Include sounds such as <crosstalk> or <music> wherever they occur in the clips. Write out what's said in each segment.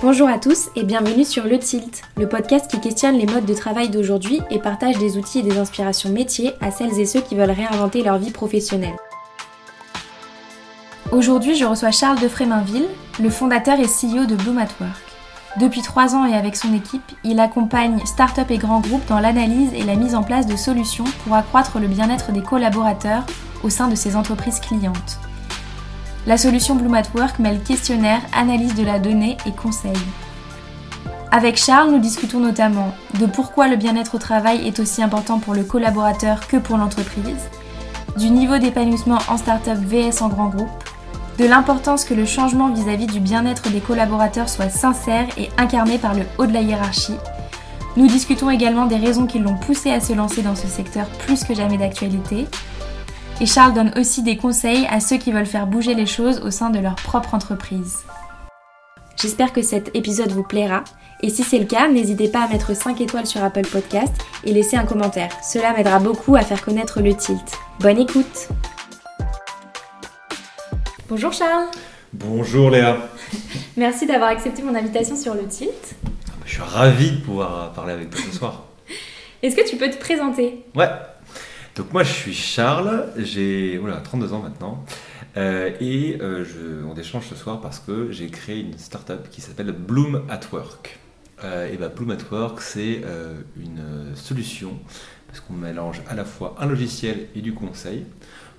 Bonjour à tous et bienvenue sur Le Tilt, le podcast qui questionne les modes de travail d'aujourd'hui et partage des outils et des inspirations métiers à celles et ceux qui veulent réinventer leur vie professionnelle. Aujourd'hui, je reçois Charles de Fréminville, le fondateur et CEO de Bloom at. Depuis trois ans et avec son équipe, il accompagne start-up et grands groupes dans l'analyse et la mise en place de solutions pour accroître le bien-être des collaborateurs au sein de ses entreprises clientes. La solution Bloom at Work mêle questionnaire, analyse de la donnée et conseils. Avec Charles, nous discutons notamment de pourquoi le bien-être au travail est aussi important pour le collaborateur que pour l'entreprise, du niveau d'épanouissement en start-up VS en grand groupe, de l'importance que le changement vis-à-vis du bien-être des collaborateurs soit sincère et incarné par le haut de la hiérarchie. Nous discutons également des raisons qui l'ont poussé à se lancer dans ce secteur plus que jamais d'actualité, et Charles donne aussi des conseils à ceux qui veulent faire bouger les choses au sein de leur propre entreprise. J'espère que cet épisode vous plaira. Et si c'est le cas, n'hésitez pas à mettre 5 étoiles sur Apple Podcast et laisser un commentaire. Cela m'aidera beaucoup à faire connaître le tilt. Bonne écoute Bonjour Charles Bonjour Léa <laughs> Merci d'avoir accepté mon invitation sur le tilt. Je suis ravi de pouvoir parler avec toi ce soir. Est-ce que tu peux te présenter? Ouais, donc moi je suis Charles, j'ai 32 ans maintenant euh, et euh, je, on échange ce soir parce que j'ai créé une startup qui s'appelle Bloom at Work. Euh, et bah, Bloom at Work c'est une solution parce qu'on mélange à la fois un logiciel et du conseil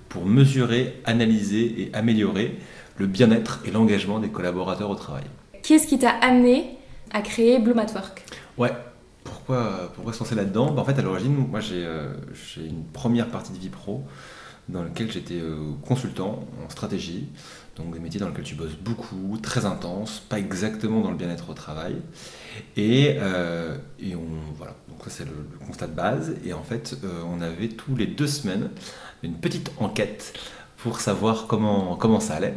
pour mesurer, analyser et améliorer le bien-être et l'engagement des collaborateurs au travail. Qu'est-ce qui t'a amené à créer Bloom at Work? Ouais, pourquoi, se lancer là-dedans bah, En fait, à l'origine, moi euh, j'ai une première partie de vie pro dans laquelle j'étais euh, consultant en stratégie, donc des métiers dans lesquels tu bosses beaucoup, très intense, pas exactement dans le bien-être au travail. Et, euh, voilà, donc ça c'est le, constat de base. Et en fait, on avait tous les deux semaines une petite enquête pour savoir comment, comment ça allait.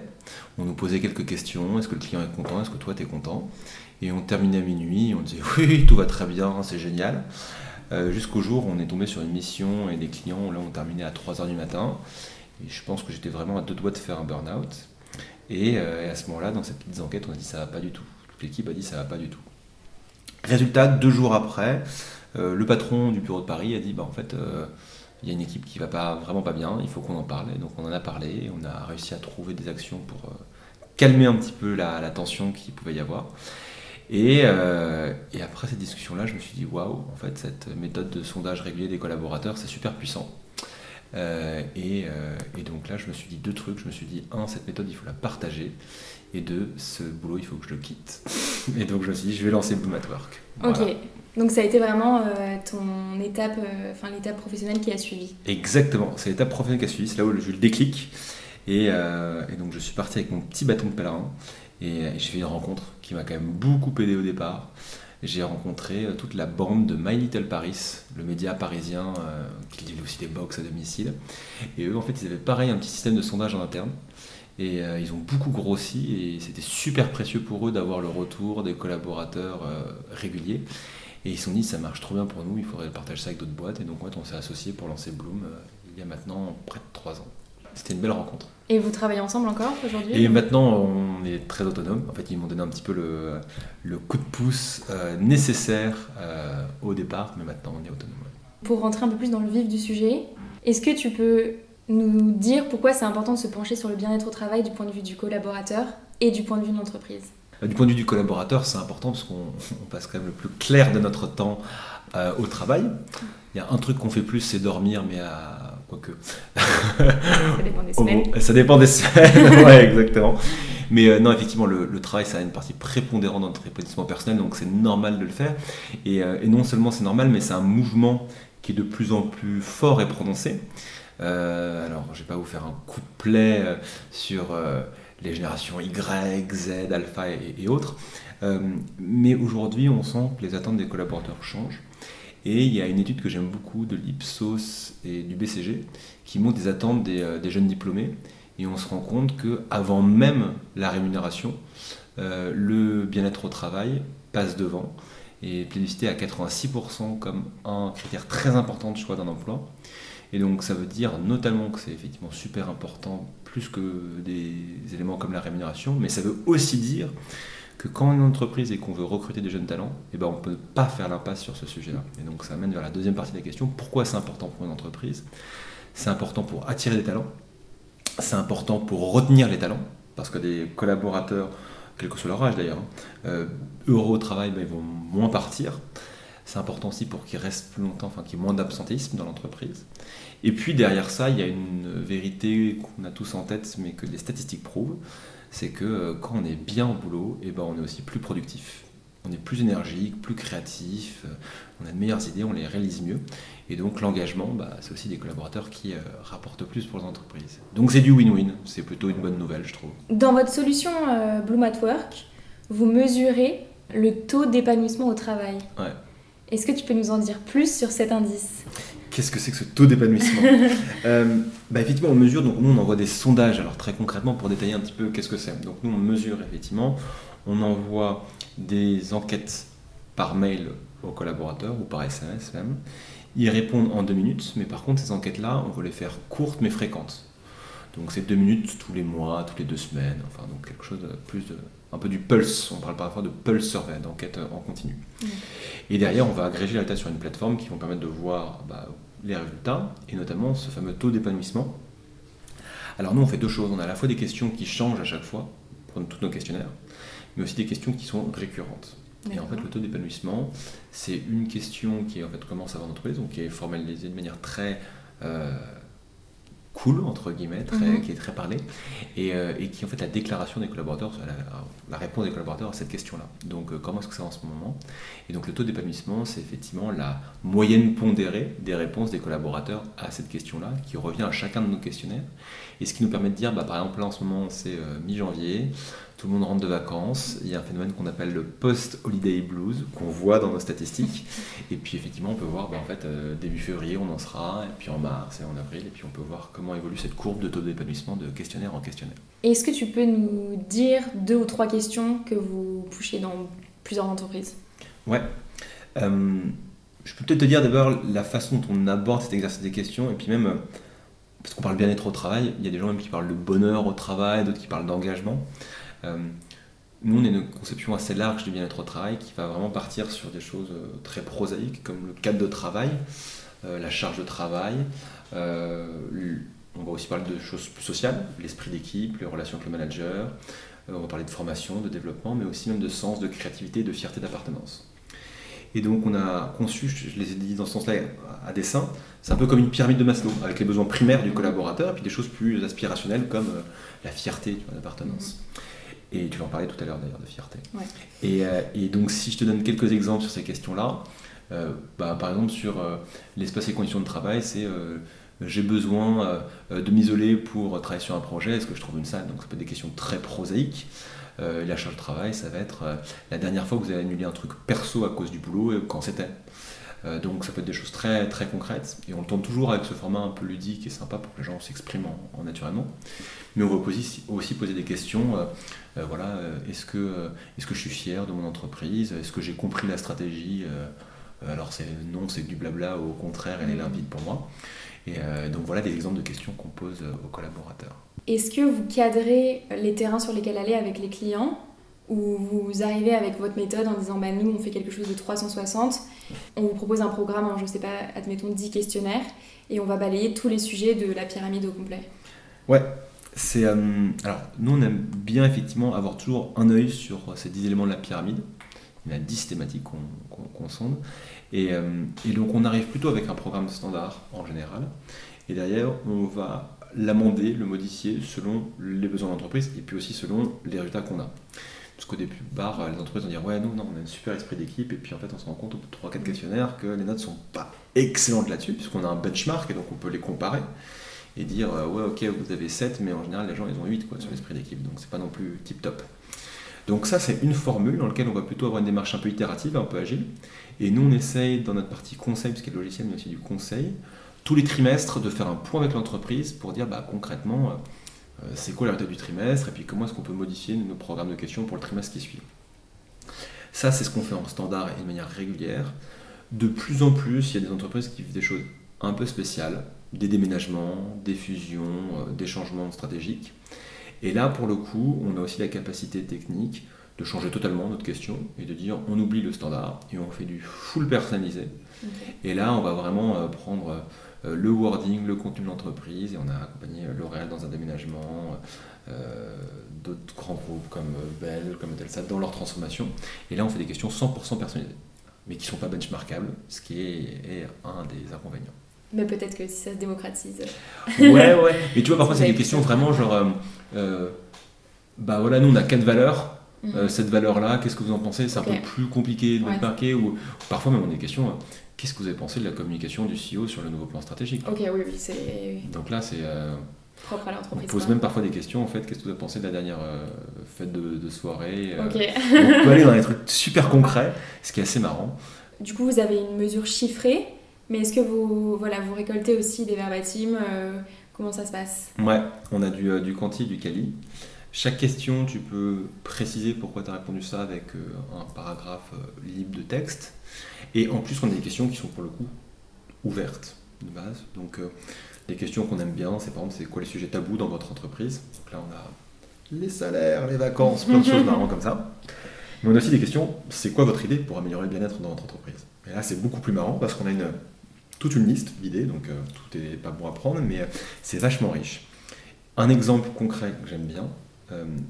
On nous posait quelques questions, est-ce que le client est content, est-ce que toi tu es content? Et on terminait à minuit, on disait <laughs> oui, tout va très bien, c'est génial. Euh, jusqu'au jour où on est tombé sur une mission et des clients, là on terminait à 3h du matin. Et je pense que j'étais vraiment à deux doigts de faire un burn-out. Et, euh, à ce moment-là, dans cette petites enquêtes, on a dit ça va pas du tout. Toute l'équipe a dit ça va pas du tout. Résultat, deux jours après, euh, le patron du bureau de Paris a dit bah en fait il y a une équipe qui va pas vraiment pas bien, il faut qu'on en parle. Et donc on en a parlé, on a réussi à trouver des actions pour calmer un petit peu la, la tension qu'il pouvait y avoir. Euh, et, après cette discussion-là, je me suis dit, waouh, en fait, cette méthode de sondage régulier des collaborateurs, c'est super puissant. Euh, euh, et, donc là, je me suis dit deux trucs. Je me suis dit, un, cette méthode, il faut la partager. Et deux, ce boulot, il faut que je le quitte. <laughs> et donc je me suis dit, je vais lancer Bloom at Work. Ok. Donc ça a été vraiment ton étape, enfin l'étape professionnelle qui a suivi. Exactement, c'est l'étape professionnelle qui a suivi. C'est là où j'ai eu le déclic. Et, et, donc je suis parti avec mon petit bâton de pèlerin. Et, j'ai fait une rencontre qui m'a quand même beaucoup aidé au départ. J'ai rencontré euh, toute la bande de My Little Paris, le média parisien euh, qui livre aussi des box à domicile. Et eux, en fait, ils avaient pareil un petit système de sondage en interne. Et euh, ils ont beaucoup grossi et c'était super précieux pour eux d'avoir le retour des collaborateurs réguliers. Et ils se sont dit, ça marche trop bien pour nous, il faudrait partager ça avec d'autres boîtes. Et donc, fait, on s'est associés pour lancer Bloom il y a maintenant près de trois ans. C'était une belle rencontre. Et vous travaillez ensemble encore aujourd'hui Et maintenant, on est très autonome. En fait, ils m'ont donné un petit peu le, le coup de pouce euh, nécessaire euh, au départ, mais maintenant, on est autonome. Pour rentrer un peu plus dans le vif du sujet, est-ce que tu peux nous dire pourquoi c'est important de se pencher sur le bien-être au travail du point de vue du collaborateur et du point de vue de l'entreprise? Euh, Du point de vue du collaborateur, c'est important parce qu'on <laughs> passe quand même le plus clair de notre temps au travail. Il y a un truc qu'on fait plus, c'est dormir, mais à quoique. ça dépend des <laughs> semaines. ça dépend des semaines, <laughs> ouais, exactement. Mais euh, non, effectivement, le, travail, ça a une partie prépondérante dans notre épanouissement personnel, donc c'est normal de le faire. Euh, et, non seulement c'est normal, mais c'est un mouvement qui est de plus en plus fort et prononcé. Euh, alors, je ne vais pas vous faire un coup de plaie sur les générations Y, Z, Alpha et autres, mais aujourd'hui, on sent que les attentes des collaborateurs changent. Et il y a une étude que j'aime beaucoup de l'Ipsos et du BCG qui montre des attentes euh, des, jeunes diplômés. Et on se rend compte qu'avant même la rémunération, euh, le bien-être au travail passe devant et est plébiscité à 86% comme un critère très important de choix d'un emploi. Et donc ça veut dire notamment que c'est effectivement super important, plus que des éléments comme la rémunération, mais ça veut aussi dire que quand on est une entreprise et qu'on veut recruter des jeunes talents, eh ben on ne peut pas faire l'impasse sur ce sujet-là. Et donc ça amène vers la deuxième partie de la question, pourquoi c'est important pour une entreprise? C'est important pour attirer des talents, c'est important pour retenir les talents, parce que des collaborateurs, quel que soit leur âge d'ailleurs, hein, euh, heureux au travail, ben, ils vont moins partir. C'est important aussi pour qu'ils restent plus longtemps, enfin qu'il y ait moins d'absentéisme dans l'entreprise. Et puis derrière ça, il y a une vérité qu'on a tous en tête, mais que les statistiques prouvent, c'est que euh, quand on est bien au boulot, et eh ben on est aussi plus productif. On est plus énergique, plus créatif, euh, on a de meilleures idées, on les réalise mieux. Et donc l'engagement, bah, c'est aussi des collaborateurs qui euh, rapportent plus pour les entreprises. Donc c'est du win-win, c'est plutôt une bonne nouvelle, je trouve. Dans votre solution Bloom at Work, vous mesurez le taux d'épanouissement au travail. Ouais. Est-ce que tu peux nous en dire plus sur cet indice? Qu'est-ce que c'est que ce taux d'épanouissement <laughs> euh, bah, Effectivement, on mesure, donc nous on envoie des sondages, alors très concrètement pour détailler un petit peu qu'est-ce que c'est. Donc nous on mesure effectivement, on envoie des enquêtes par mail aux collaborateurs ou par SMS même. Ils répondent en deux minutes, mais par contre ces enquêtes-là, on veut les faire courtes mais fréquentes. Donc c'est deux minutes tous les mois, toutes les deux semaines, enfin donc quelque chose de plus de, un peu du pulse. On parle parfois de pulse survey, d'enquête en continu. Et derrière, on va agréger la data sur une plateforme qui va permettre de voir bah, les résultats et notamment ce fameux taux d'épanouissement. Alors nous, on fait deux choses. On a à la fois des questions qui changent à chaque fois pour tous nos questionnaires, mais aussi des questions qui sont récurrentes. Et en fait, le taux d'épanouissement, c'est une question qui en fait commence avant l'entreprise, donc qui est formalisée de manière très euh, cool, entre guillemets, mhm. qui est très parlé, euh, et, qui est en fait la déclaration des collaborateurs, la, réponse des collaborateurs à cette question-là. Donc euh, comment est-ce que ça va en ce moment? Et donc le taux d'épanouissement, c'est effectivement la moyenne pondérée des réponses des collaborateurs à cette question-là, qui revient à chacun de nos questionnaires, et ce qui nous permet de dire, bah, par exemple là en ce moment c'est euh, mi-janvier, tout le monde rentre de vacances. Il y a un phénomène qu'on appelle le post-holiday blues, qu'on voit dans nos statistiques. <laughs> Et puis effectivement, on peut voir, bah, en fait, euh, début février, on en sera, et puis en mars et en avril, et puis on peut voir comment évolue cette courbe de taux d'épanouissement de questionnaire en questionnaire. Est-ce que tu peux nous dire deux ou trois questions que vous poussez dans plusieurs entreprises? Ouais. Euh, je peux peut-être te dire d'abord la façon dont on aborde cet exercice des questions, et puis même, euh, parce qu'on parle bien-être au travail, il y a des gens même qui parlent de bonheur au travail, d'autres qui parlent d'engagement. Euh, nous, on a une conception assez large du bien-être au travail qui va vraiment partir sur des choses euh, très prosaïques comme le cadre de travail, euh, la charge de travail. on va aussi parler de choses plus sociales, l'esprit d'équipe, les relations avec le manager. on va parler de formation, de développement, mais aussi même de sens, de créativité, de fierté d'appartenance. Et donc on a conçu, je les ai dit dans ce sens-là à dessin, c'est un peu comme une pyramide de Maslow, avec les besoins primaires du collaborateur, et puis des choses plus aspirationnelles comme la fierté d'appartenance. Et tu vas en parler tout à l'heure d'ailleurs de fierté. Euh, et, donc si je te donne quelques exemples sur ces questions-là, euh, bah, par exemple sur euh, l'espace et conditions de travail, c'est j'ai besoin de m'isoler pour travailler sur un projet, est-ce que je trouve une salle? Donc ça peut être des questions très prosaïques. la charge de travail, ça va être la dernière fois que vous avez annulé un truc perso à cause du boulot et quand c'était? Donc ça peut être des choses très, très concrètes et on tourne toujours avec ce format un peu ludique et sympa pour que les gens s'expriment en, naturellement. Mais on va aussi poser des questions euh, voilà, euh, est-ce que, euh, est que je suis fier de mon entreprise? Est-ce que j'ai compris la stratégie? Alors c'est non, c'est du blabla, au contraire, elle est mm. limpide pour moi. Et donc voilà des exemples de questions qu'on pose aux collaborateurs. Est-ce que vous cadrez les terrains sur lesquels aller avec les clients? Ou vous arrivez avec votre méthode en disant bah, nous on fait quelque chose de 360, on vous propose un programme en je sais pas, admettons 10 questionnaires et on va balayer tous les sujets de la pyramide au complet Ouais, c'est, euh, alors, nous, on aime bien effectivement avoir toujours un œil sur ces 10 éléments de la pyramide. Il y a 10 thématiques qu'on, sonde. Euh, et, donc, on arrive plutôt avec un programme standard en général. Et derrière, on va l'amender, le modifier selon les besoins de l'entreprise et puis aussi selon les résultats qu'on a. Parce qu'au départ, les entreprises vont dire Ouais, nous, non, on a un super esprit d'équipe. Et puis en fait, on se rend compte au bout de 3-4 questionnaires que les notes sont pas excellentes là-dessus, puisqu'on a un benchmark et donc on peut les comparer et dire euh, ouais ok vous avez 7 mais en général les gens ils ont 8 quoi, sur l'esprit d'équipe donc c'est pas non plus tip top. Donc ça c'est une formule dans laquelle on va plutôt avoir une démarche un peu itérative, un peu agile et nous on essaye dans notre partie conseil, parce qu'il y a le logiciel mais aussi du conseil, tous les trimestres de faire un point avec l'entreprise pour dire bah, concrètement euh, c'est quoi la résultat du trimestre et puis comment est-ce qu'on peut modifier nos programmes de questions pour le trimestre qui suit? Ça c'est ce qu'on fait en standard et de manière régulière. De plus en plus, il y a des entreprises qui vivent des choses un peu spéciales, des déménagements, des fusions, euh, des changements stratégiques. Et là, pour le coup, on a aussi la capacité technique de changer totalement notre question et de dire on oublie le standard et on fait du full personnalisé. Et là, on va vraiment euh, prendre euh, le wording, le contenu de l'entreprise et on a accompagné L'Oréal dans un déménagement, d'autres grands groupes comme Bell, comme Telsat dans leur transformation. Et là, on fait des questions 100% personnalisées, mais qui ne sont pas benchmarkables, ce qui est un des inconvénients. Mais peut-être que si ça se démocratise. ouais, ouais. <laughs> Mais tu vois, parfois, c'est des questions vraiment genre. Euh, euh, bah voilà, nous, on a quatre valeurs. Mhm. Euh, cette valeur-là, qu'est-ce que vous en pensez? C'est un peu plus compliqué de ouais. ou parfois même on a des questions. Qu'est-ce que vous avez pensé de la communication du CEO sur le nouveau plan stratégique Ok, oui, oui, c'est. Donc là, c'est. Propre à l'entreprise. On pose même parfois des questions en fait. Qu'est-ce que vous avez pensé de la dernière fête de, soirée Ok. on peut aller dans des trucs super concrets, ce qui est assez marrant. Du coup, vous avez une mesure chiffrée mais est-ce que vous, voilà, vous récoltez aussi des verbatims euh, Comment ça se passe? Ouais, on a du, euh, du quanti, du quali. Chaque question, tu peux préciser pourquoi tu as répondu ça avec euh, un paragraphe libre de texte. Et en plus, on a des questions qui sont pour le coup ouvertes de base. Donc, les questions qu'on aime bien, c'est par exemple, c'est quoi les sujets tabous dans votre entreprise? Donc là, on a les salaires, les vacances, plein de choses marrantes comme ça. Mais on a aussi des questions, c'est quoi votre idée pour améliorer le bien-être dans votre entreprise? Et là, c'est beaucoup plus marrant parce qu'on a une toute une liste d'idées, donc euh, tout n'est pas bon à prendre, mais euh, c'est vachement riche. Un exemple concret que j'aime bien, euh,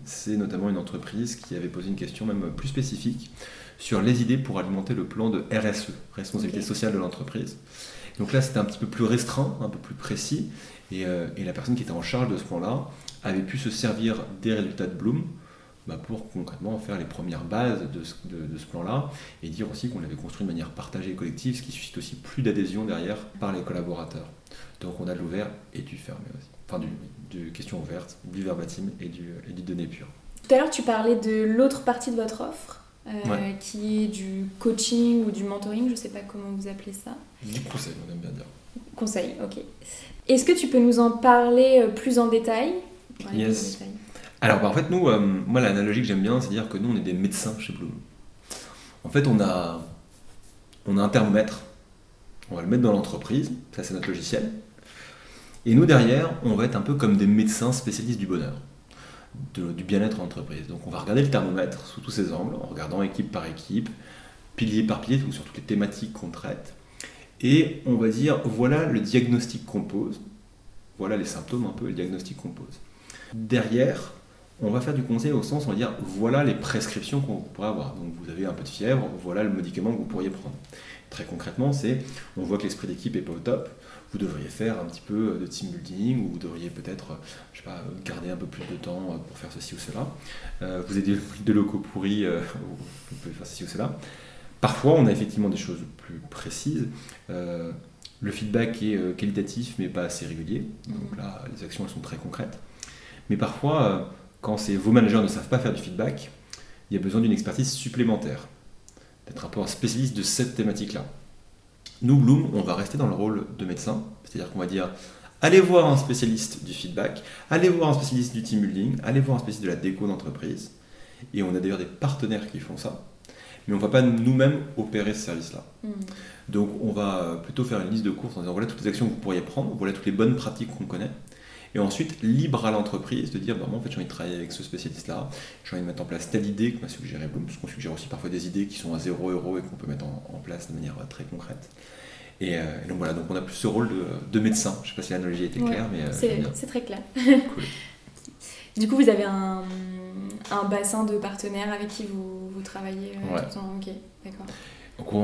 c'est notamment une entreprise qui avait posé une question même plus spécifique sur les idées pour alimenter le plan de RSE, responsabilité sociale de l'entreprise. Donc là, c'était un petit peu plus restreint, un peu plus précis, et, et, la personne qui était en charge de ce plan-là avait pu se servir des résultats de Bloom bah, pour concrètement faire les premières bases de ce, de, ce plan-là et dire aussi qu'on l'avait construit de manière partagée et collective, ce qui suscite aussi plus d'adhésion derrière par les collaborateurs. Donc on a de l'ouvert et du fermé aussi. Enfin, du, du question ouverte, du verbatim et du, et du donné pur. Tout à l'heure, tu parlais de l'autre partie de votre offre, euh, qui est du coaching ou du mentoring, je ne sais pas comment vous appelez ça. Du conseil, on aime bien dire. Conseil, ok. Est-ce que tu peux nous en parler euh, plus en détail? Yes. Alors, bah, en fait, nous, euh, moi, l'analogie que j'aime bien, c'est dire que nous, on est des médecins chez Bloom. En fait, on a, on a un thermomètre, on va le mettre dans l'entreprise, ça c'est notre logiciel. Et nous, derrière, on va être un peu comme des médecins spécialistes du bonheur, du bien-être en entreprise. Donc, on va regarder le thermomètre sous tous ses angles, en regardant équipe par équipe, pilier par pilier, sur toutes les thématiques qu'on traite. Et on va dire, voilà le diagnostic qu'on pose, voilà les symptômes un peu, le diagnostic qu'on pose. Derrière, on va faire du conseil au sens, on va dire, voilà les prescriptions qu'on pourrait avoir. Donc vous avez un peu de fièvre, voilà le médicament que vous pourriez prendre. Très concrètement, c'est, on voit que l'esprit d'équipe n'est pas au top, vous devriez faire un petit peu de team building, ou vous devriez peut-être, je sais pas, garder un peu plus de temps pour faire ceci ou cela. Euh, vous avez des <laughs> locaux pourris, euh, <laughs> vous pouvez faire ceci ou cela. Parfois, on a effectivement des choses plus précises. Euh, le feedback est qualitatif, mais pas assez régulier. Donc là, les actions, elles sont très concrètes. Mais parfois, quand vos managers ne savent pas faire du feedback, il y a besoin d'une expertise supplémentaire, d'être un peu un spécialiste de cette thématique-là. Nous, Bloom, on va rester dans le rôle de médecin, c'est-à-dire qu'on va dire allez voir un spécialiste du feedback, allez voir un spécialiste du team building, allez voir un spécialiste de la déco d'entreprise, et on a d'ailleurs des partenaires qui font ça, mais on ne va pas nous-mêmes opérer ce service-là. Hmm. Donc on va plutôt faire une liste de courses en disant voilà toutes les actions que vous pourriez prendre, voilà toutes les bonnes pratiques qu'on connaît, et ensuite, libre à l'entreprise de dire, bah, moi, en fait, j'ai envie de travailler avec ce spécialiste-là, j'ai envie de mettre en place telle idée que m'a suggéré Bloom, parce qu'on suggère aussi parfois des idées qui sont à 0 euros et qu'on peut mettre en, place de manière euh, très concrète. Euh, et, donc voilà, donc on a plus ce rôle de, médecin. Je ne sais pas si l'analogie était claire, mais... Euh, c'est très clair. <laughs> cool. <laughs> Du coup, vous avez un, bassin de partenaires avec qui vous, travaillez tout le temps Ok, d'accord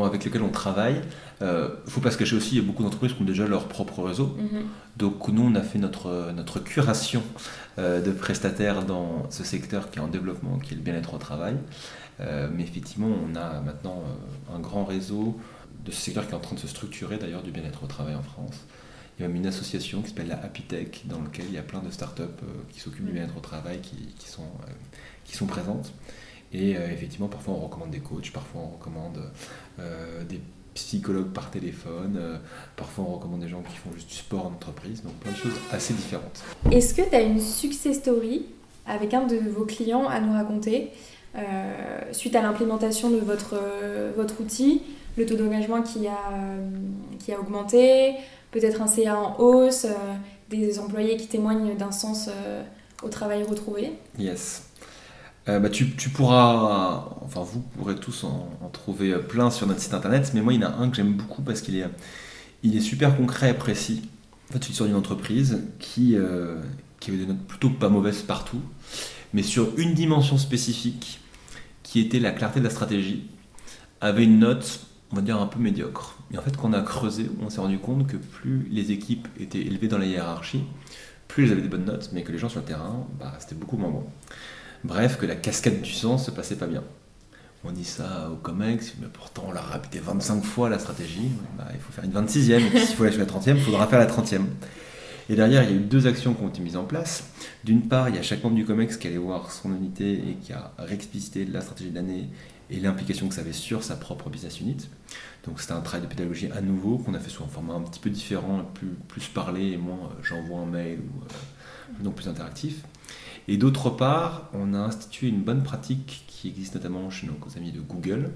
avec lesquels on travaille. Il euh, ne faut pas se cacher aussi, il y a beaucoup d'entreprises qui ont déjà leur propre réseau. Mhm. Donc nous, on a fait notre, notre curation euh, de prestataires dans ce secteur qui est en développement, qui est le bien-être au travail. Euh, mais effectivement, on a maintenant un grand réseau de ce secteur qui est en train de se structurer d'ailleurs du bien-être au travail en France. Il y a même une association qui s'appelle la Happy Tech, dans laquelle il y a plein de startups qui s'occupent du mhm. bien-être au travail qui, qui sont, qui sont présentes. Et euh, effectivement, parfois on recommande des coachs, parfois on recommande euh, des psychologues par téléphone, euh, parfois on recommande des gens qui font juste du sport en entreprise, donc plein de choses assez différentes. Est-ce que tu as une success story avec un de vos clients à nous raconter suite à l'implémentation de votre, votre outil, le taux d'engagement qui a, qui a augmenté, peut-être un CA en hausse, des employés qui témoignent d'un sens au travail retrouvé? Yes. Euh, bah, tu, pourras, enfin vous pourrez tous en, trouver plein sur notre site internet, mais moi il y en a un que j'aime beaucoup parce qu'il est, il est super concret et précis. En fait, c'est sur une entreprise qui, euh, qui avait des notes plutôt pas mauvaises partout, mais sur une dimension spécifique qui était la clarté de la stratégie, avait une note, on va dire, un peu médiocre. Et en fait, quand on a creusé, on s'est rendu compte que plus les équipes étaient élevées dans la hiérarchie, plus elles avaient des bonnes notes, mais que les gens sur le terrain, bah, c'était beaucoup moins bon. Bref, que la cascade du sang se passait pas bien. On dit ça au COMEX, mais pourtant on l'a répété 25 fois la stratégie. Bah, il faut faire une 26e, et s'il faut aller jusqu'à la 30e, il faudra faire la 30e. Et derrière, il y a eu deux actions qui ont été mises en place. D'une part, il y a chaque membre du COMEX qui allait voir son unité et qui a réexplicité la stratégie de l'année et l'implication que ça avait sur sa propre business unit. Donc c'était un travail de pédagogie à nouveau qu'on a fait sous un format un petit peu différent, plus, plus parlé et moins euh, j'envoie un mail ou euh, donc plus interactif. Et d'autre part, on a institué une bonne pratique qui existe notamment chez nos amis de Google,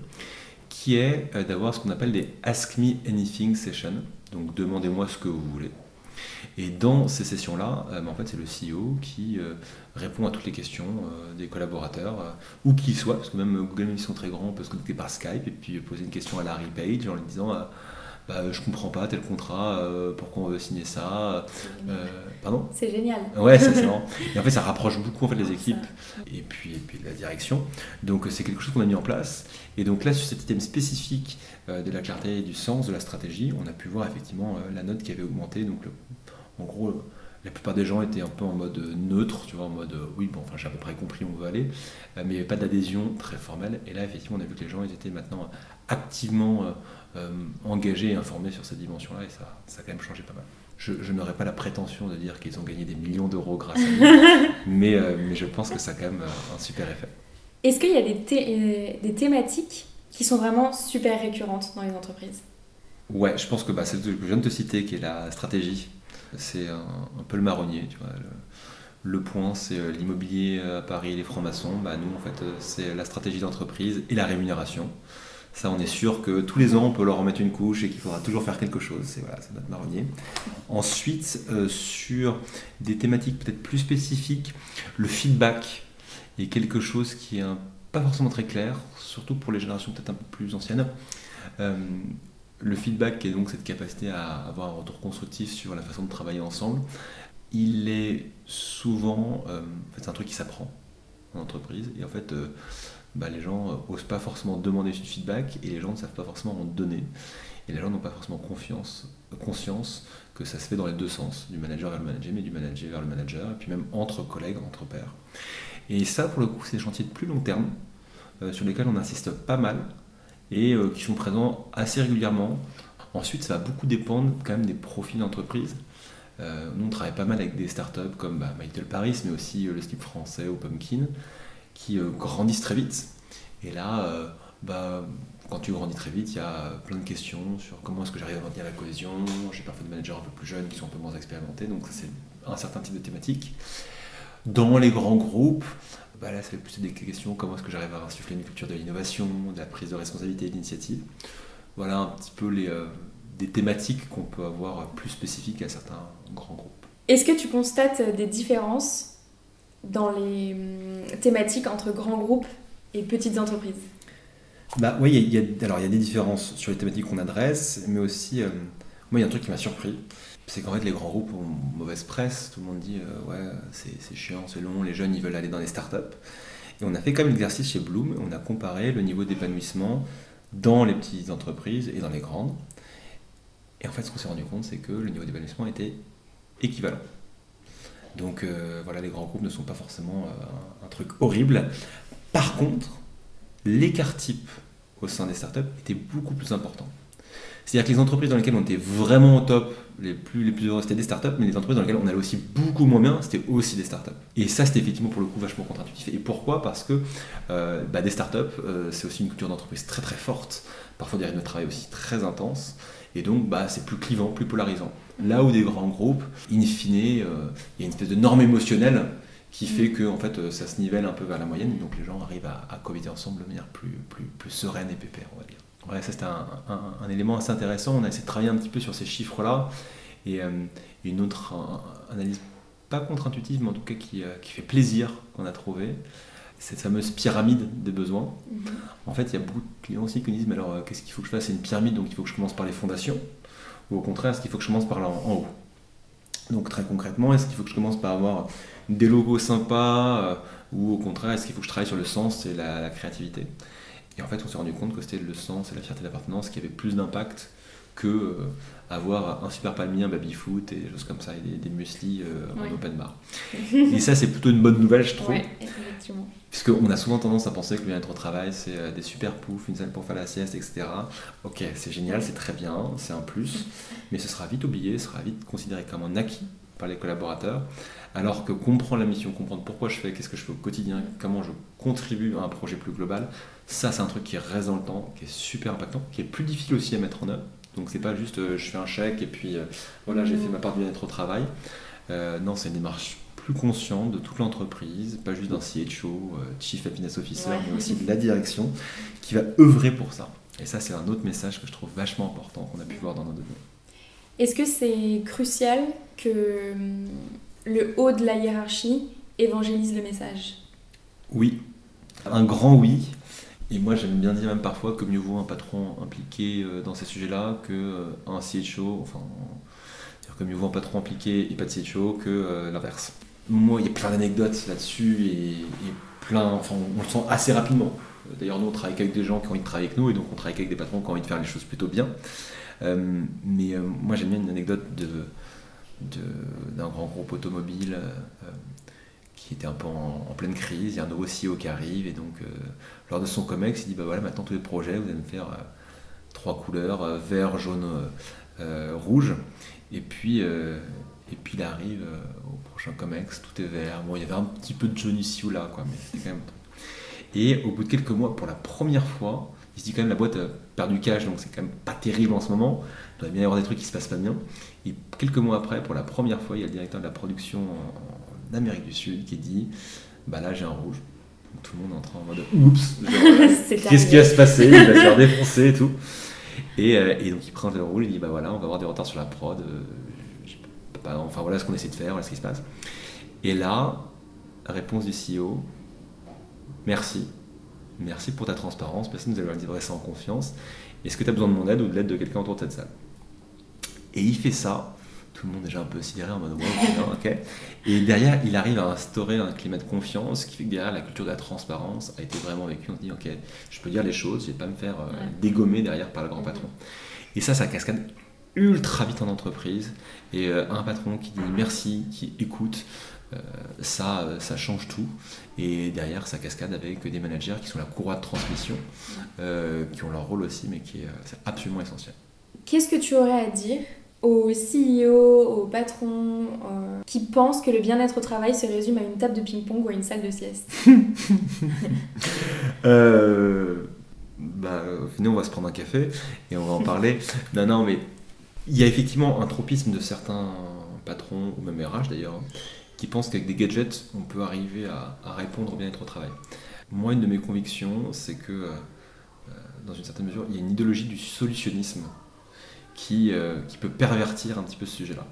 qui est euh, d'avoir ce qu'on appelle des Ask Me Anything sessions. Donc demandez-moi ce que vous voulez. Et dans ces sessions-là, euh, en fait, c'est le CEO qui euh, répond à toutes les questions des collaborateurs, où qu'ils soient, parce que même Google, ils sont très grands, on peut se connecter par Skype et puis poser une question à Larry Page en lui disant bah, je comprends pas tel contrat, euh, pourquoi on veut signer ça. Euh, pardon C'est génial. Ouais, c'est excellent. <laughs> Et en fait, ça rapproche beaucoup en fait, les équipes et puis, et puis la direction. Donc, c'est quelque chose qu'on a mis en place. Et donc là, sur cet item spécifique euh, de la clarté et du sens de la stratégie, on a pu voir effectivement la note qui avait augmenté. Donc, en gros, la plupart des gens étaient un peu en mode neutre, tu vois, en mode oui, bon, enfin j'ai à peu près compris où on veut aller, mais il n'y avait pas d'adhésion très formelle. Et là, effectivement, on a vu que les gens, ils étaient maintenant activement engagés et informés sur cette dimension-là, et ça, ça a quand même changé pas mal. Je, n'aurais pas la prétention de dire qu'ils ont gagné des millions d'euros grâce à nous, <laughs> mais, euh, mais, je pense que ça a quand même euh, un super effet. Est-ce qu'il y a des, des, thématiques qui sont vraiment super récurrentes dans les entreprises? Ouais, je pense que bah, celle que je viens de te citer, qui est la stratégie, c'est un, peu le marronnier. Tu vois, le, point, c'est l'immobilier à Paris, les francs-maçons. Bah, nous, en fait, c'est la stratégie d'entreprise et la rémunération. Ça, on est sûr que tous les ans, on peut leur remettre une couche et qu'il faudra toujours faire quelque chose. C'est voilà, notre marronnier. Ensuite, euh, sur des thématiques peut-être plus spécifiques, le feedback est quelque chose qui est pas forcément très clair, surtout pour les générations peut-être un peu plus anciennes. Euh, le feedback est donc cette capacité à avoir un retour constructif sur la façon de travailler ensemble. Il est souvent, euh, c'est un truc qui s'apprend en entreprise et en fait bah, les gens n'osent pas forcément demander du feedback et les gens ne savent pas forcément en donner. Et les gens n'ont pas forcément confiance, conscience que ça se fait dans les deux sens, du manager vers le manager, mais du manager vers le manager, et puis même entre collègues, entre pairs. Et ça, pour le coup, c'est des chantiers de plus long terme, euh, sur lesquels on insiste pas mal, et euh, qui sont présents assez régulièrement. Ensuite, ça va beaucoup dépendre quand même des profils d'entreprise. Euh, nous, on travaille pas mal avec des startups comme bah, Paris, mais aussi le slip français ou Pumpkin, qui euh, grandissent très vite. Et là, euh, bah, quand tu grandis très vite, il y a plein de questions sur comment est-ce que j'arrive à maintenir la cohésion. J'ai parfois des managers un peu plus jeunes qui sont un peu moins expérimentés, donc c'est un certain type de thématique. Dans les grands groupes, bah là c'est plus des questions comment est-ce que j'arrive à insuffler une culture de l'innovation, de la prise de responsabilité et d'initiative. Voilà un petit peu les, euh, des thématiques qu'on peut avoir plus spécifiques à certains grands groupes. Est-ce que tu constates des différences dans les hum, thématiques entre grands groupes et petites entreprises bah, Oui, il y, a, y a des différences sur les thématiques qu'on adresse, mais aussi, euh, moi, il y a un truc qui m'a surpris. C'est qu'en fait, les grands groupes ont mauvaise presse. Tout le monde dit, euh, ouais, c'est chiant, c'est long, les jeunes, ils veulent aller dans les startups. Et on a fait comme l'exercice chez Bloom, on a comparé le niveau d'épanouissement dans les petites entreprises et dans les grandes. Et en fait, ce qu'on s'est rendu compte, c'est que le niveau d'épanouissement était équivalent. Donc euh, voilà, les grands groupes ne sont pas forcément euh, un truc horrible. Par contre, l'écart type au sein des startups était beaucoup plus important. C'est-à-dire que les entreprises dans lesquelles on était vraiment au top, les plus, les plus heureux, c'était des startups, mais les entreprises dans lesquelles on allait aussi beaucoup moins bien, c'était aussi des startups. Et ça, c'était effectivement pour le coup vachement contre-intuitif. Et pourquoi? Parce que euh, bah, des startups, c'est aussi une culture d'entreprise très très forte, parfois des rythmes de travail aussi très intenses, et donc bah, c'est plus clivant, plus polarisant. Là où des grands groupes, in fine, euh, il y a une espèce de norme émotionnelle qui fait que en fait, euh, ça se nivelle un peu vers la moyenne, donc les gens arrivent à, à cohabiter ensemble de manière plus, sereine et pépère, on va dire. Ouais, ça c'était un, élément assez intéressant. On a essayé de travailler un petit peu sur ces chiffres-là. Et euh, une autre analyse, pas contre-intuitive, mais en tout cas qui, qui fait plaisir qu'on a trouvé, cette fameuse pyramide des besoins. Mhm. En fait, il y a beaucoup de clients aussi qui nous disent Mais alors, euh, qu'est-ce qu'il faut que je fasse? C'est une pyramide, donc il faut que je commence par les fondations. Ou au contraire, est-ce qu'il faut que je commence par là en, en haut? Donc, très concrètement, est-ce qu'il faut que je commence par avoir des logos sympas euh, Ou au contraire, est-ce qu'il faut que je travaille sur le sens et la, la créativité? Et en fait, on s'est rendu compte que c'était le sens et la fierté d'appartenance qui avait plus d'impact que euh, avoir un super palmier, un baby-foot et des choses comme ça, et des, des muesli euh, Ouais. en open bar. <laughs> et ça, c'est plutôt une bonne nouvelle, je trouve. Ouais, effectivement. Puisqu'on a souvent tendance à penser que le bien-être au travail, c'est euh, des super poufs, une salle pour faire la sieste, etc. Ok, c'est génial, c'est très bien, c'est un plus, <laughs> mais ce sera vite oublié, ce sera vite considéré comme un acquis par les collaborateurs, alors que comprendre la mission, comprendre pourquoi je fais, qu'est-ce que je fais au quotidien, comment je contribue à un projet plus global, ça c'est un truc qui reste dans le temps, qui est super impactant, qui est plus difficile aussi à mettre en œuvre. Donc c'est pas juste euh, je fais un chèque et puis euh, voilà j'ai fait ma part du bien-être au travail. Euh, non, c'est une démarche plus consciente de toute l'entreprise, pas juste d'un CHO, Chief Happiness Officer, Ouais. mais aussi de la direction qui va œuvrer pour ça. Et ça, c'est un autre message que je trouve vachement important qu'on a pu voir dans nos données. Est-ce que c'est crucial que hum, le haut de la hiérarchie évangélise le message? Oui, un grand oui. Et moi, j'aime bien dire même parfois que mieux vaut un patron impliqué euh, dans ces sujets-là que euh, CHO, enfin, c'est-à-dire que mieux vaut un patron impliqué et pas de CHO que euh, l'inverse. Moi, il y a plein d'anecdotes là-dessus et, plein, enfin, on le sent assez rapidement. D'ailleurs, nous, on travaille qu'avec des gens qui ont envie de travailler avec nous et donc on travaille qu'avec des patrons qui ont envie de faire les choses plutôt bien. Mais moi, j'aime bien une anecdote de, d'un grand groupe automobile qui était un peu en, pleine crise. Il y a un nouveau CEO qui arrive et donc, euh, lors de son COMEX, il dit bah voilà, maintenant tous les projets, vous allez me faire euh, trois couleurs euh, vert, jaune, rouge. Et puis, et puis il arrive au prochain COMEX, tout est vert. Bon, il y avait un petit peu de jaune ici ou là, quoi, mais c'était quand même. Et au bout de quelques mois, pour la première fois, il se dit quand même la boîte a perdu cash, donc c'est quand même pas terrible en ce moment. Il doit bien y avoir des trucs qui se passent pas bien. Et quelques mois après, pour la première fois, il y a le directeur de la production en, en Amérique du Sud qui dit Bah là, j'ai un rouge. Donc, tout le monde est en mode Oups, <laughs> <laughs> C'est qu'est-ce qui va se passer? Il va se faire <laughs> défoncer et tout. Et, euh, et donc il prend le rouge, il dit Bah voilà, on va avoir des retards sur la prod. euh, pas- enfin voilà ce qu'on essaie de faire, voilà ce qui se passe. Et là, réponse du CEO Merci. Merci pour ta transparence. Merci de nous avoir livré ça en confiance. Est-ce que tu as besoin de mon aide ou de l'aide de quelqu'un autour de cette salle? Et il fait ça. Tout le monde est déjà un peu sidéré en mode ouais, bien, ok. Et derrière, il arrive à instaurer un climat de confiance qui fait que derrière, la culture de la transparence a été vraiment vécue. On se dit ok, je peux dire les choses, je vais pas me faire euh, Ouais. dégommer derrière par le grand patron. Et ça, ça cascade ultra vite en entreprise. Et euh, un patron qui dit merci, qui écoute, euh, ça, ça change tout. Et derrière, ça cascade avec des managers qui sont la courroie de transmission, euh, qui ont leur rôle aussi, mais qui est, c'est absolument essentiel. Qu'est-ce que tu aurais à dire aux CEO, aux patrons euh, qui pensent que le bien-être au travail se résume à une table de ping-pong ou à une salle de sieste <laughs> <laughs> Euh, bah, au final, on va se prendre un café et on va en parler. <laughs> non, non, mais il y a effectivement un tropisme de certains patrons, ou même RH d'ailleurs, qui pensent qu'avec des gadgets, on peut arriver à, à répondre au bien-être au travail. Moi, une de mes convictions, c'est que, euh, euh, dans une certaine mesure, il y a une idéologie du solutionnisme qui, euh, qui peut pervertir un petit peu ce sujet-là.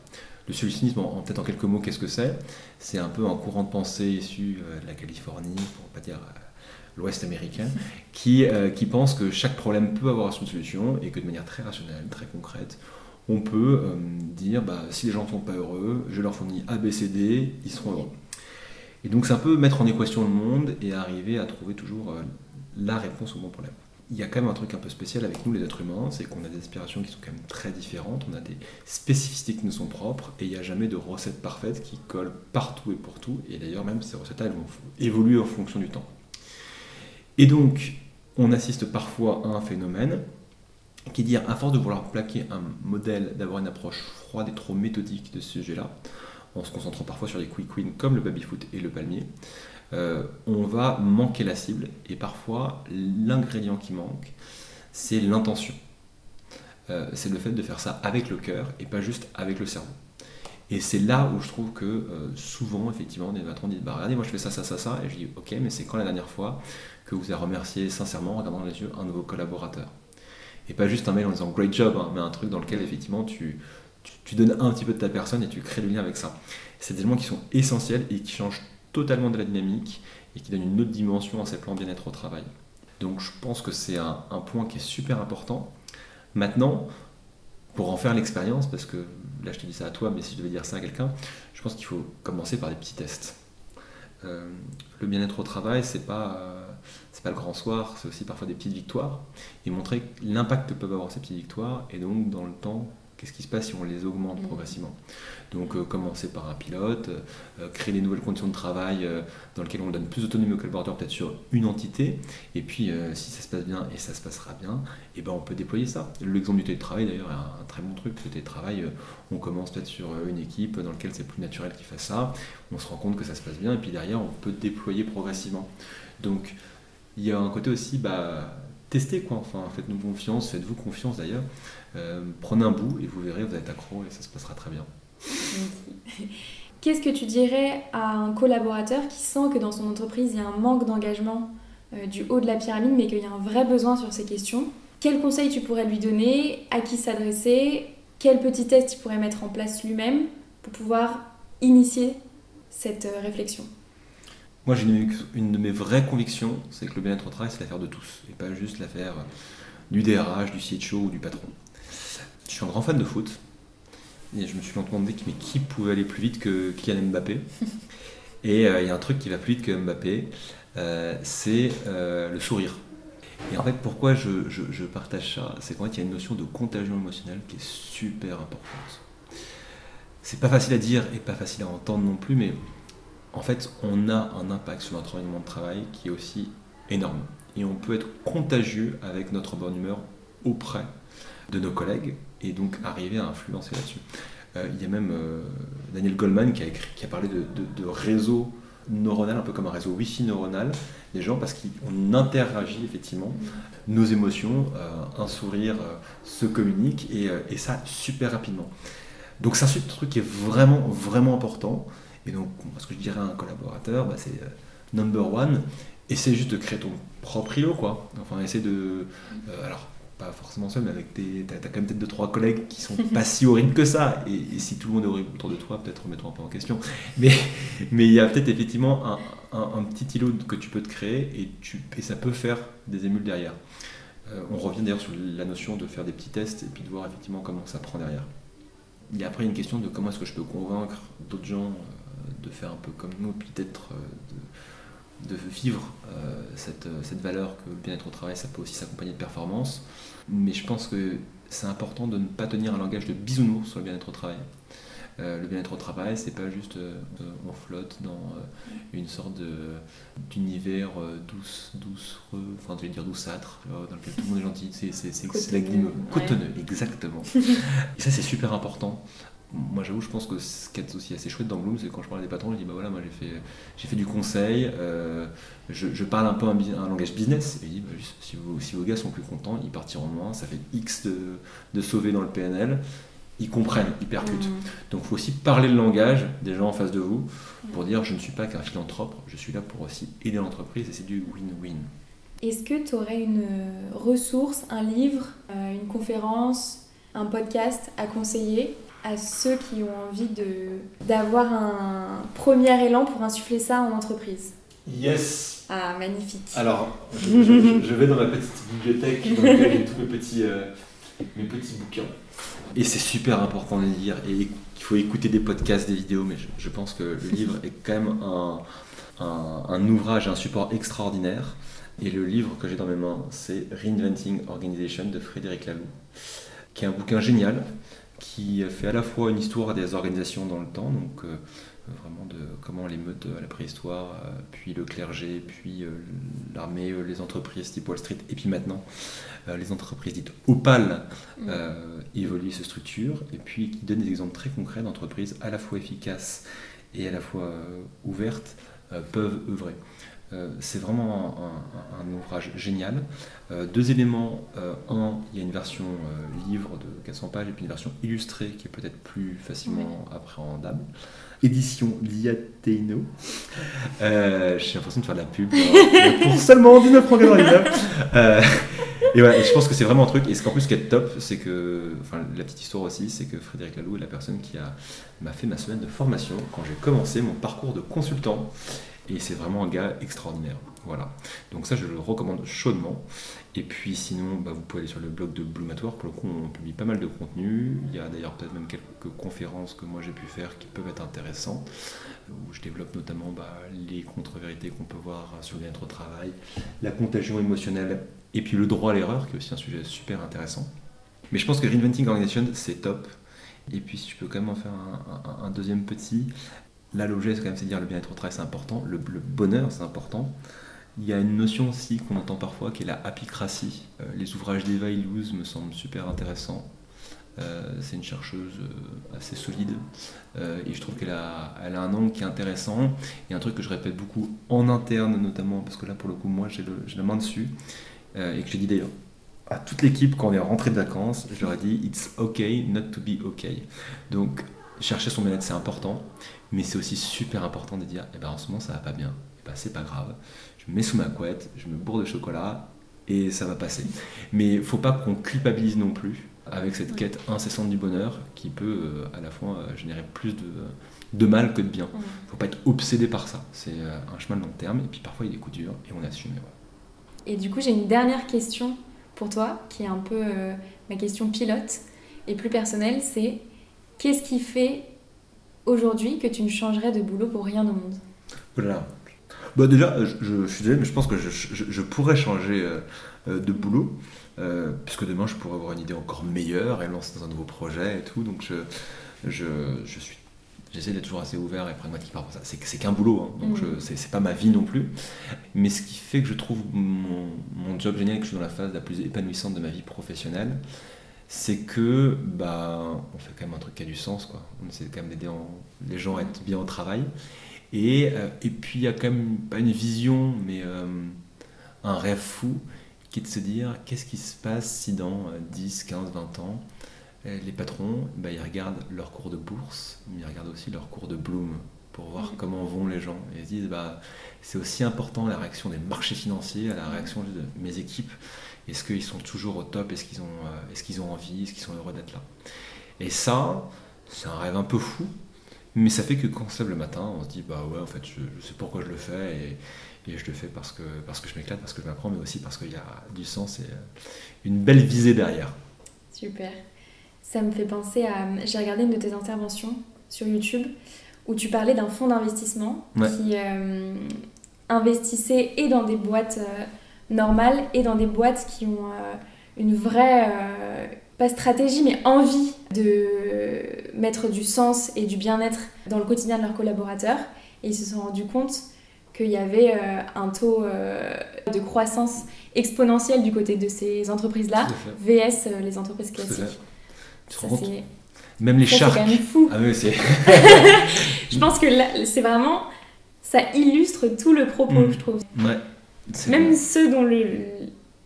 Le solutionnisme, en, peut-être en quelques mots, qu'est-ce que c'est? C'est un peu un courant de pensée issu euh, de la Californie, pour pas dire euh, l'Ouest américain, <laughs> qui, euh, qui pense que chaque problème peut avoir une solution et que de manière très rationnelle, très concrète, on peut euh, dire bah, si les gens ne sont pas heureux, je leur fournis A, B, C, D, ils seront heureux. Et donc c'est un peu mettre en équation le monde et arriver à trouver toujours euh, la réponse au bon problème. Il y a quand même un truc un peu spécial avec nous les êtres humains, c'est qu'on a des aspirations qui sont quand même très différentes, on a des spécificités qui nous sont propres et il n'y a jamais de recette parfaite qui colle partout et pour tout. Et d'ailleurs même ces recettes-là elles vont évoluer en fonction du temps. Et donc, on assiste parfois à un phénomène qui est dire, à force de vouloir plaquer un modèle, d'avoir une approche froide et trop méthodique de ce sujet-là, en se concentrant parfois sur des quick wins comme le baby-foot et le palmier, euh, on va manquer la cible et parfois l'ingrédient qui manque, c'est l'intention. Euh, c'est le fait de faire ça avec le cœur et pas juste avec le cerveau. Et c'est là où je trouve que euh, souvent, effectivement, des patrons disent bah, Regardez, moi je fais ça, ça, ça, ça. Et je dis Ok, mais c'est quand la dernière fois que vous avez remercié sincèrement, en regardant les yeux, un de vos collaborateurs? Et pas juste un mail en disant Great job, hein, mais un truc dans lequel, effectivement, tu, tu, donnes un petit peu de ta personne et tu crées du lien avec ça. C'est des éléments qui sont essentiels et qui changent totalement de la dynamique et qui donne une autre dimension à ces plans bien-être au travail. Donc je pense que c'est un, point qui est super important. Maintenant, pour en faire l'expérience, parce que là je te dis ça à toi, mais si je devais dire ça à quelqu'un, je pense qu'il faut commencer par des petits tests. Euh, le bien-être au travail, c'est pas, euh, c'est pas le grand soir, c'est aussi parfois des petites victoires, et montrer l'impact que peuvent avoir ces petites victoires, et donc dans le temps, qu'est-ce qui se passe si on les augmente mmh. progressivement. Donc euh, commencer par un pilote, euh, créer des nouvelles conditions de travail euh, dans lesquelles on donne plus d'autonomie au collaborateur peut-être sur une entité, et puis si ça se passe bien, et ça se passera bien, et eh ben on peut déployer ça. L'exemple du télétravail d'ailleurs est un, très bon truc, le télétravail, on commence peut-être sur une équipe dans laquelle c'est plus naturel qu'il fasse ça, on se rend compte que ça se passe bien, et puis derrière on peut déployer progressivement. Donc il y a un côté aussi, bah, tester quoi, enfin faites-nous confiance, faites-vous confiance d'ailleurs, prenez un bout et vous verrez, vous êtes accro et ça se passera très bien. <laughs> Qu'est-ce que tu dirais à un collaborateur qui sent que dans son entreprise, il y a un manque d'engagement euh, du haut de la pyramide, mais qu'il y a un vrai besoin sur ces questions? Quels conseils tu pourrais lui donner? À qui s'adresser? Quel petit test il pourrait mettre en place lui-même pour pouvoir initier cette euh, réflexion? Moi, j'ai une, une, de mes vraies convictions, c'est que le bien-être au travail, c'est l'affaire de tous, et pas juste l'affaire du DRH, du CHO ou du patron. Je suis un grand fan de foot, et je me suis longtemps demandé mais qui pouvait aller plus vite que Kylian Mbappé. <laughs> Et euh, il y a un truc qui va plus vite que Mbappé, euh, c'est euh, le sourire. Et en fait, pourquoi je, partage ça C'est qu'en fait, il y a une notion de contagion émotionnelle qui est super importante. C'est pas facile à dire et pas facile à entendre non plus, mais en fait, on a un impact sur notre environnement de travail qui est aussi énorme. Et on peut être contagieux avec notre bonne humeur auprès de nos collègues et donc arriver à influencer là-dessus. Euh, il y a même euh, Daniel Goldman qui a, écrit, qui a parlé de, réseau neuronal, un peu comme un réseau Wi-Fi neuronal, des gens, parce qu'on interagit effectivement nos émotions, euh, un sourire se communique, et, et, ça super rapidement. Donc c'est un truc qui est vraiment, vraiment important. Et donc, ce que je dirais à un collaborateur, bah, c'est number one, essaie juste de créer ton propre îlot, quoi. Enfin, essaie de... alors, pas forcément seul, mais avec tes. T'as, quand même peut-être deux, trois collègues qui sont pas si horribles que ça. Et, si tout le monde est horrible autour de toi, peut-être remettons un peu en question. Mais mais il y a peut-être effectivement un, petit îlot que tu peux te créer et, tu, et ça peut faire des émules derrière. Euh, on revient d'ailleurs sur la notion de faire des petits tests et puis de voir effectivement comment ça prend derrière. Il y a après une question de comment est-ce que je peux convaincre d'autres gens euh, de faire un peu comme nous, puis peut-être euh, de, de, vivre cette, cette valeur que le bien-être au travail, ça peut aussi s'accompagner de performance. Mais je pense que c'est important de ne pas tenir un langage de bisounours sur le bien-être au travail. Euh, le bien-être au travail, c'est pas juste euh, on flotte dans euh, une sorte d'univers douce, doucereux, enfin je vais dire douceâtre, dans lequel tout le monde est gentil, c'est cotonneux, cotonneux, exactement. <laughs> Et ça c'est super important moi j'avoue, je pense que ce qui est aussi assez chouette dans Bloom, c'est quand je parle des patrons, je dis bah voilà, moi j'ai fait, j'ai fait du conseil, euh, je, parle un peu un, un langage business, et je dis bah, si, si, vos gars sont plus contents, ils partiront moins, ça fait X de, de sauver dans le PNL, ils comprennent, ils percutent. Mmh. Donc il faut aussi parler le langage des gens en face de vous pour dire je ne suis pas qu'un philanthrope, je suis là pour aussi aider l'entreprise et c'est du win-win. Est-ce que tu aurais une ressource, un livre, euh, une conférence, un podcast à conseiller? À ceux qui ont envie d'avoir un premier élan pour insuffler ça en entreprise Yes Ah, magnifique Alors, je, vais dans ma petite bibliothèque dans laquelle j'ai tous mes petits, euh, mes petits bouquins. Et c'est super important de lire et il faut écouter des podcasts, des vidéos, mais je, pense que le livre est quand même un, un, un ouvrage, un support extraordinaire. Et le livre que j'ai dans mes mains, c'est Reinventing Organization de Frédéric Laloux, qui est un bouquin génial qui fait à la fois une histoire des organisations dans le temps, donc euh, vraiment de comment les meutes à la préhistoire, euh, puis le clergé, puis euh, l'armée, les entreprises type Wall Street, et puis maintenant les entreprises dites opales mmh. évoluent, se structurent, et puis qui donne des exemples très concrets d'entreprises à la fois efficaces et à la fois ouvertes peuvent œuvrer. Euh, c'est vraiment un, ouvrage génial. Euh, deux éléments. Euh, un, il y a une version livre de 400 pages et puis une version illustrée qui est peut-être plus facilement appréhendable. Édition Liateino. J'ai l'impression de faire de la pub <laughs> pour seulement 19,99 et voilà, je pense que c'est vraiment un truc. Et ce qu'en plus, ce qui est top, c'est que, enfin, la petite histoire aussi, c'est que Frédéric Laloux est la personne qui a m'a fait ma semaine de formation quand j'ai commencé mon parcours de consultant. Et c'est vraiment un gars extraordinaire. Voilà. Donc ça, je le recommande chaudement. Et puis sinon, bah, vous pouvez aller sur le blog de Blue Pour le coup, on publie pas mal de contenu. Il y a d'ailleurs peut-être même quelques conférences que moi j'ai pu faire qui peuvent être intéressantes, où je développe notamment bah, les contre-vérités qu'on peut voir sur le bien-être au travail, la contagion émotionnelle, et puis le droit à l'erreur, qui est aussi un sujet super intéressant. Mais je pense que Reinventing Organization, c'est top. Et puis si tu peux quand même en faire un, deuxième petit, là l'objet c'est quand même c'est dire le bien-être au travail c'est important, le bonheur c'est important. Il y a une notion aussi qu'on entend parfois qui est la apicratie. Euh, les ouvrages d'Eva Illouz me semblent super intéressants. Euh, c'est une chercheuse euh, assez solide et je trouve qu'elle a, elle a un angle qui est intéressant et un truc que je répète beaucoup en interne notamment parce que là pour le coup moi j'ai, la main dessus et que j'ai dit d'ailleurs à toute l'équipe quand on est rentré de vacances je leur ai dit it's okay not to be okay donc chercher son bien-être c'est important mais c'est aussi super important de dire eh ben, en ce moment ça va pas bien eh ben, c'est pas grave je me mets sous ma couette, je me bourre de chocolat et ça va passer. Mais il faut pas qu'on culpabilise non plus avec cette quête incessante du bonheur qui peut euh, à la fois euh, générer plus de, de, mal que de bien. Il ne faut pas être obsédé par ça. C'est euh, un chemin de long terme et puis parfois il y a des coups durs et on assume. Et du coup, j'ai une dernière question pour toi qui est un peu ma question pilote et plus personnelle c'est qu'est-ce qui fait aujourd'hui que tu ne changerais de boulot pour rien au monde? Voilà, bah déjà, je, suis désolé, mais je pense que je, pourrais changer euh, euh, de boulot, euh, puisque demain je pourrais avoir une idée encore meilleure et lancer dans un nouveau projet et tout. Donc je, je, suis J'essaie d'être toujours assez ouvert et pragmatique par rapport à ça. C'est qu'un boulot, hein, donc mmh. c'est pas ma vie non plus. Mais ce qui fait que je trouve mon, mon, job génial et que je suis dans la phase la plus épanouissante de ma vie professionnelle, c'est que bah, on fait quand même un truc qui a du sens. Quoi. On essaie quand même d'aider les gens à être bien au travail. Et, euh, et puis il y a quand même pas une vision, mais euh, un rêve fou qui est de se dire qu'est-ce qui se passe si dans 10, 15, 20 ans, euh, les patrons, bah, ils regardent leur cours de bourse, mais ils regardent aussi leur cours de Bloom pour voir comment vont les gens. Et ils se disent, bah, c'est aussi important la réaction des marchés financiers, la réaction de mes équipes. Est-ce qu'ils sont toujours au top? Est-ce qu'ils ont, est qu'ils ont envie? Est-ce qu'ils sont heureux d'être là? Et ça, c'est un rêve un peu fou, mais ça fait que quand on se lève le matin, on se dit bah ouais en fait je, sais pourquoi je le fais et, et, je le fais parce que, parce que je m'éclate, parce que je m'apprends, mais aussi parce qu'il y a du sens et euh, une belle visée derrière. Super. Ça me fait penser à. J'ai regardé une de tes interventions sur YouTube où tu parlais d'un fonds d'investissement qui euh, investissait et dans des boîtes euh, normales et dans des boîtes qui ont une vraie pas stratégie, mais envie de mettre du sens et du bien-être dans le quotidien de leurs collaborateurs. Et ils se sont rendus compte qu'il y avait euh, un taux euh, de croissance exponentielle du côté de ces entreprises-là, VS euh, les entreprises classiques. Même les chars. C'est quand même fou. Ah oui, c'est. <laughs> je pense que c'est vraiment. Ça illustre tout le propos, mm. je trouve. Ouais. Même ceux dont le,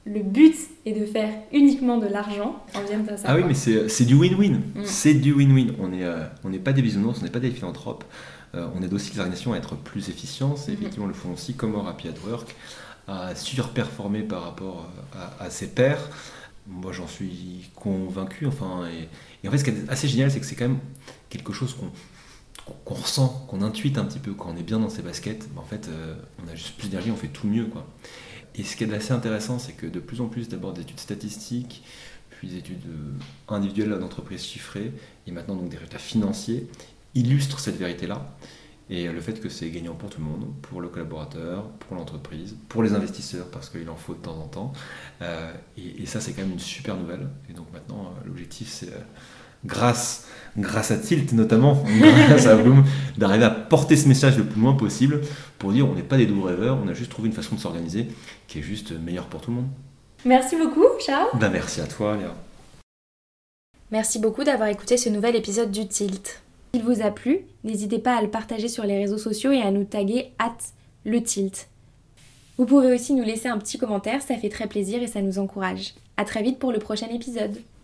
le but est de faire uniquement de l'argent, on vient de ça. Ah oui, mais c'est du win-win. Mm. C'est du win-win. On n'est euh, on pas des bisounours, on n'est pas des philanthropes. Euh, on aide aussi les organisations à être plus efficientes. C'est mm-hmm. effectivement le fond aussi, comme Happy at Work, à surperformer par rapport à, ses pairs. Moi, j'en suis convaincu. Enfin, et, en fait, ce qui est assez génial, c'est que c'est quand même quelque chose qu'on ressent, qu'on intuite un petit peu quand on est bien dans ses baskets. en fait, euh, on a juste plus d'énergie, on fait tout mieux. quoi. Et ce qui est assez intéressant, c'est que de plus en plus d'abord des études statistiques, puis des études euh, individuelles d'entreprises chiffrées, et maintenant donc des résultats financiers, illustrent cette vérité-là. Et le fait que c'est gagnant pour tout le monde, pour le collaborateur, pour l'entreprise, pour les investisseurs, parce qu'il en faut de temps en temps. Euh, et, ça, c'est quand même une super nouvelle. Et donc maintenant, l'objectif, c'est grâce, grâce à Tilt notamment, <laughs> grâce à Bloom, d'arriver à porter ce message le plus loin possible pour dire on n'est pas des doux rêveurs, on a juste trouvé une façon de s'organiser qui est juste meilleure pour tout le monde. Merci beaucoup, ciao bah, Merci à toi, Léa. Merci beaucoup d'avoir écouté ce nouvel épisode du Tilt. S'il vous a plu, n'hésitez pas à le partager sur les réseaux sociaux et à nous taguer at le Tilt. Vous pouvez aussi nous laisser un petit commentaire, ça fait très plaisir et ça nous encourage. A très vite pour le prochain épisode.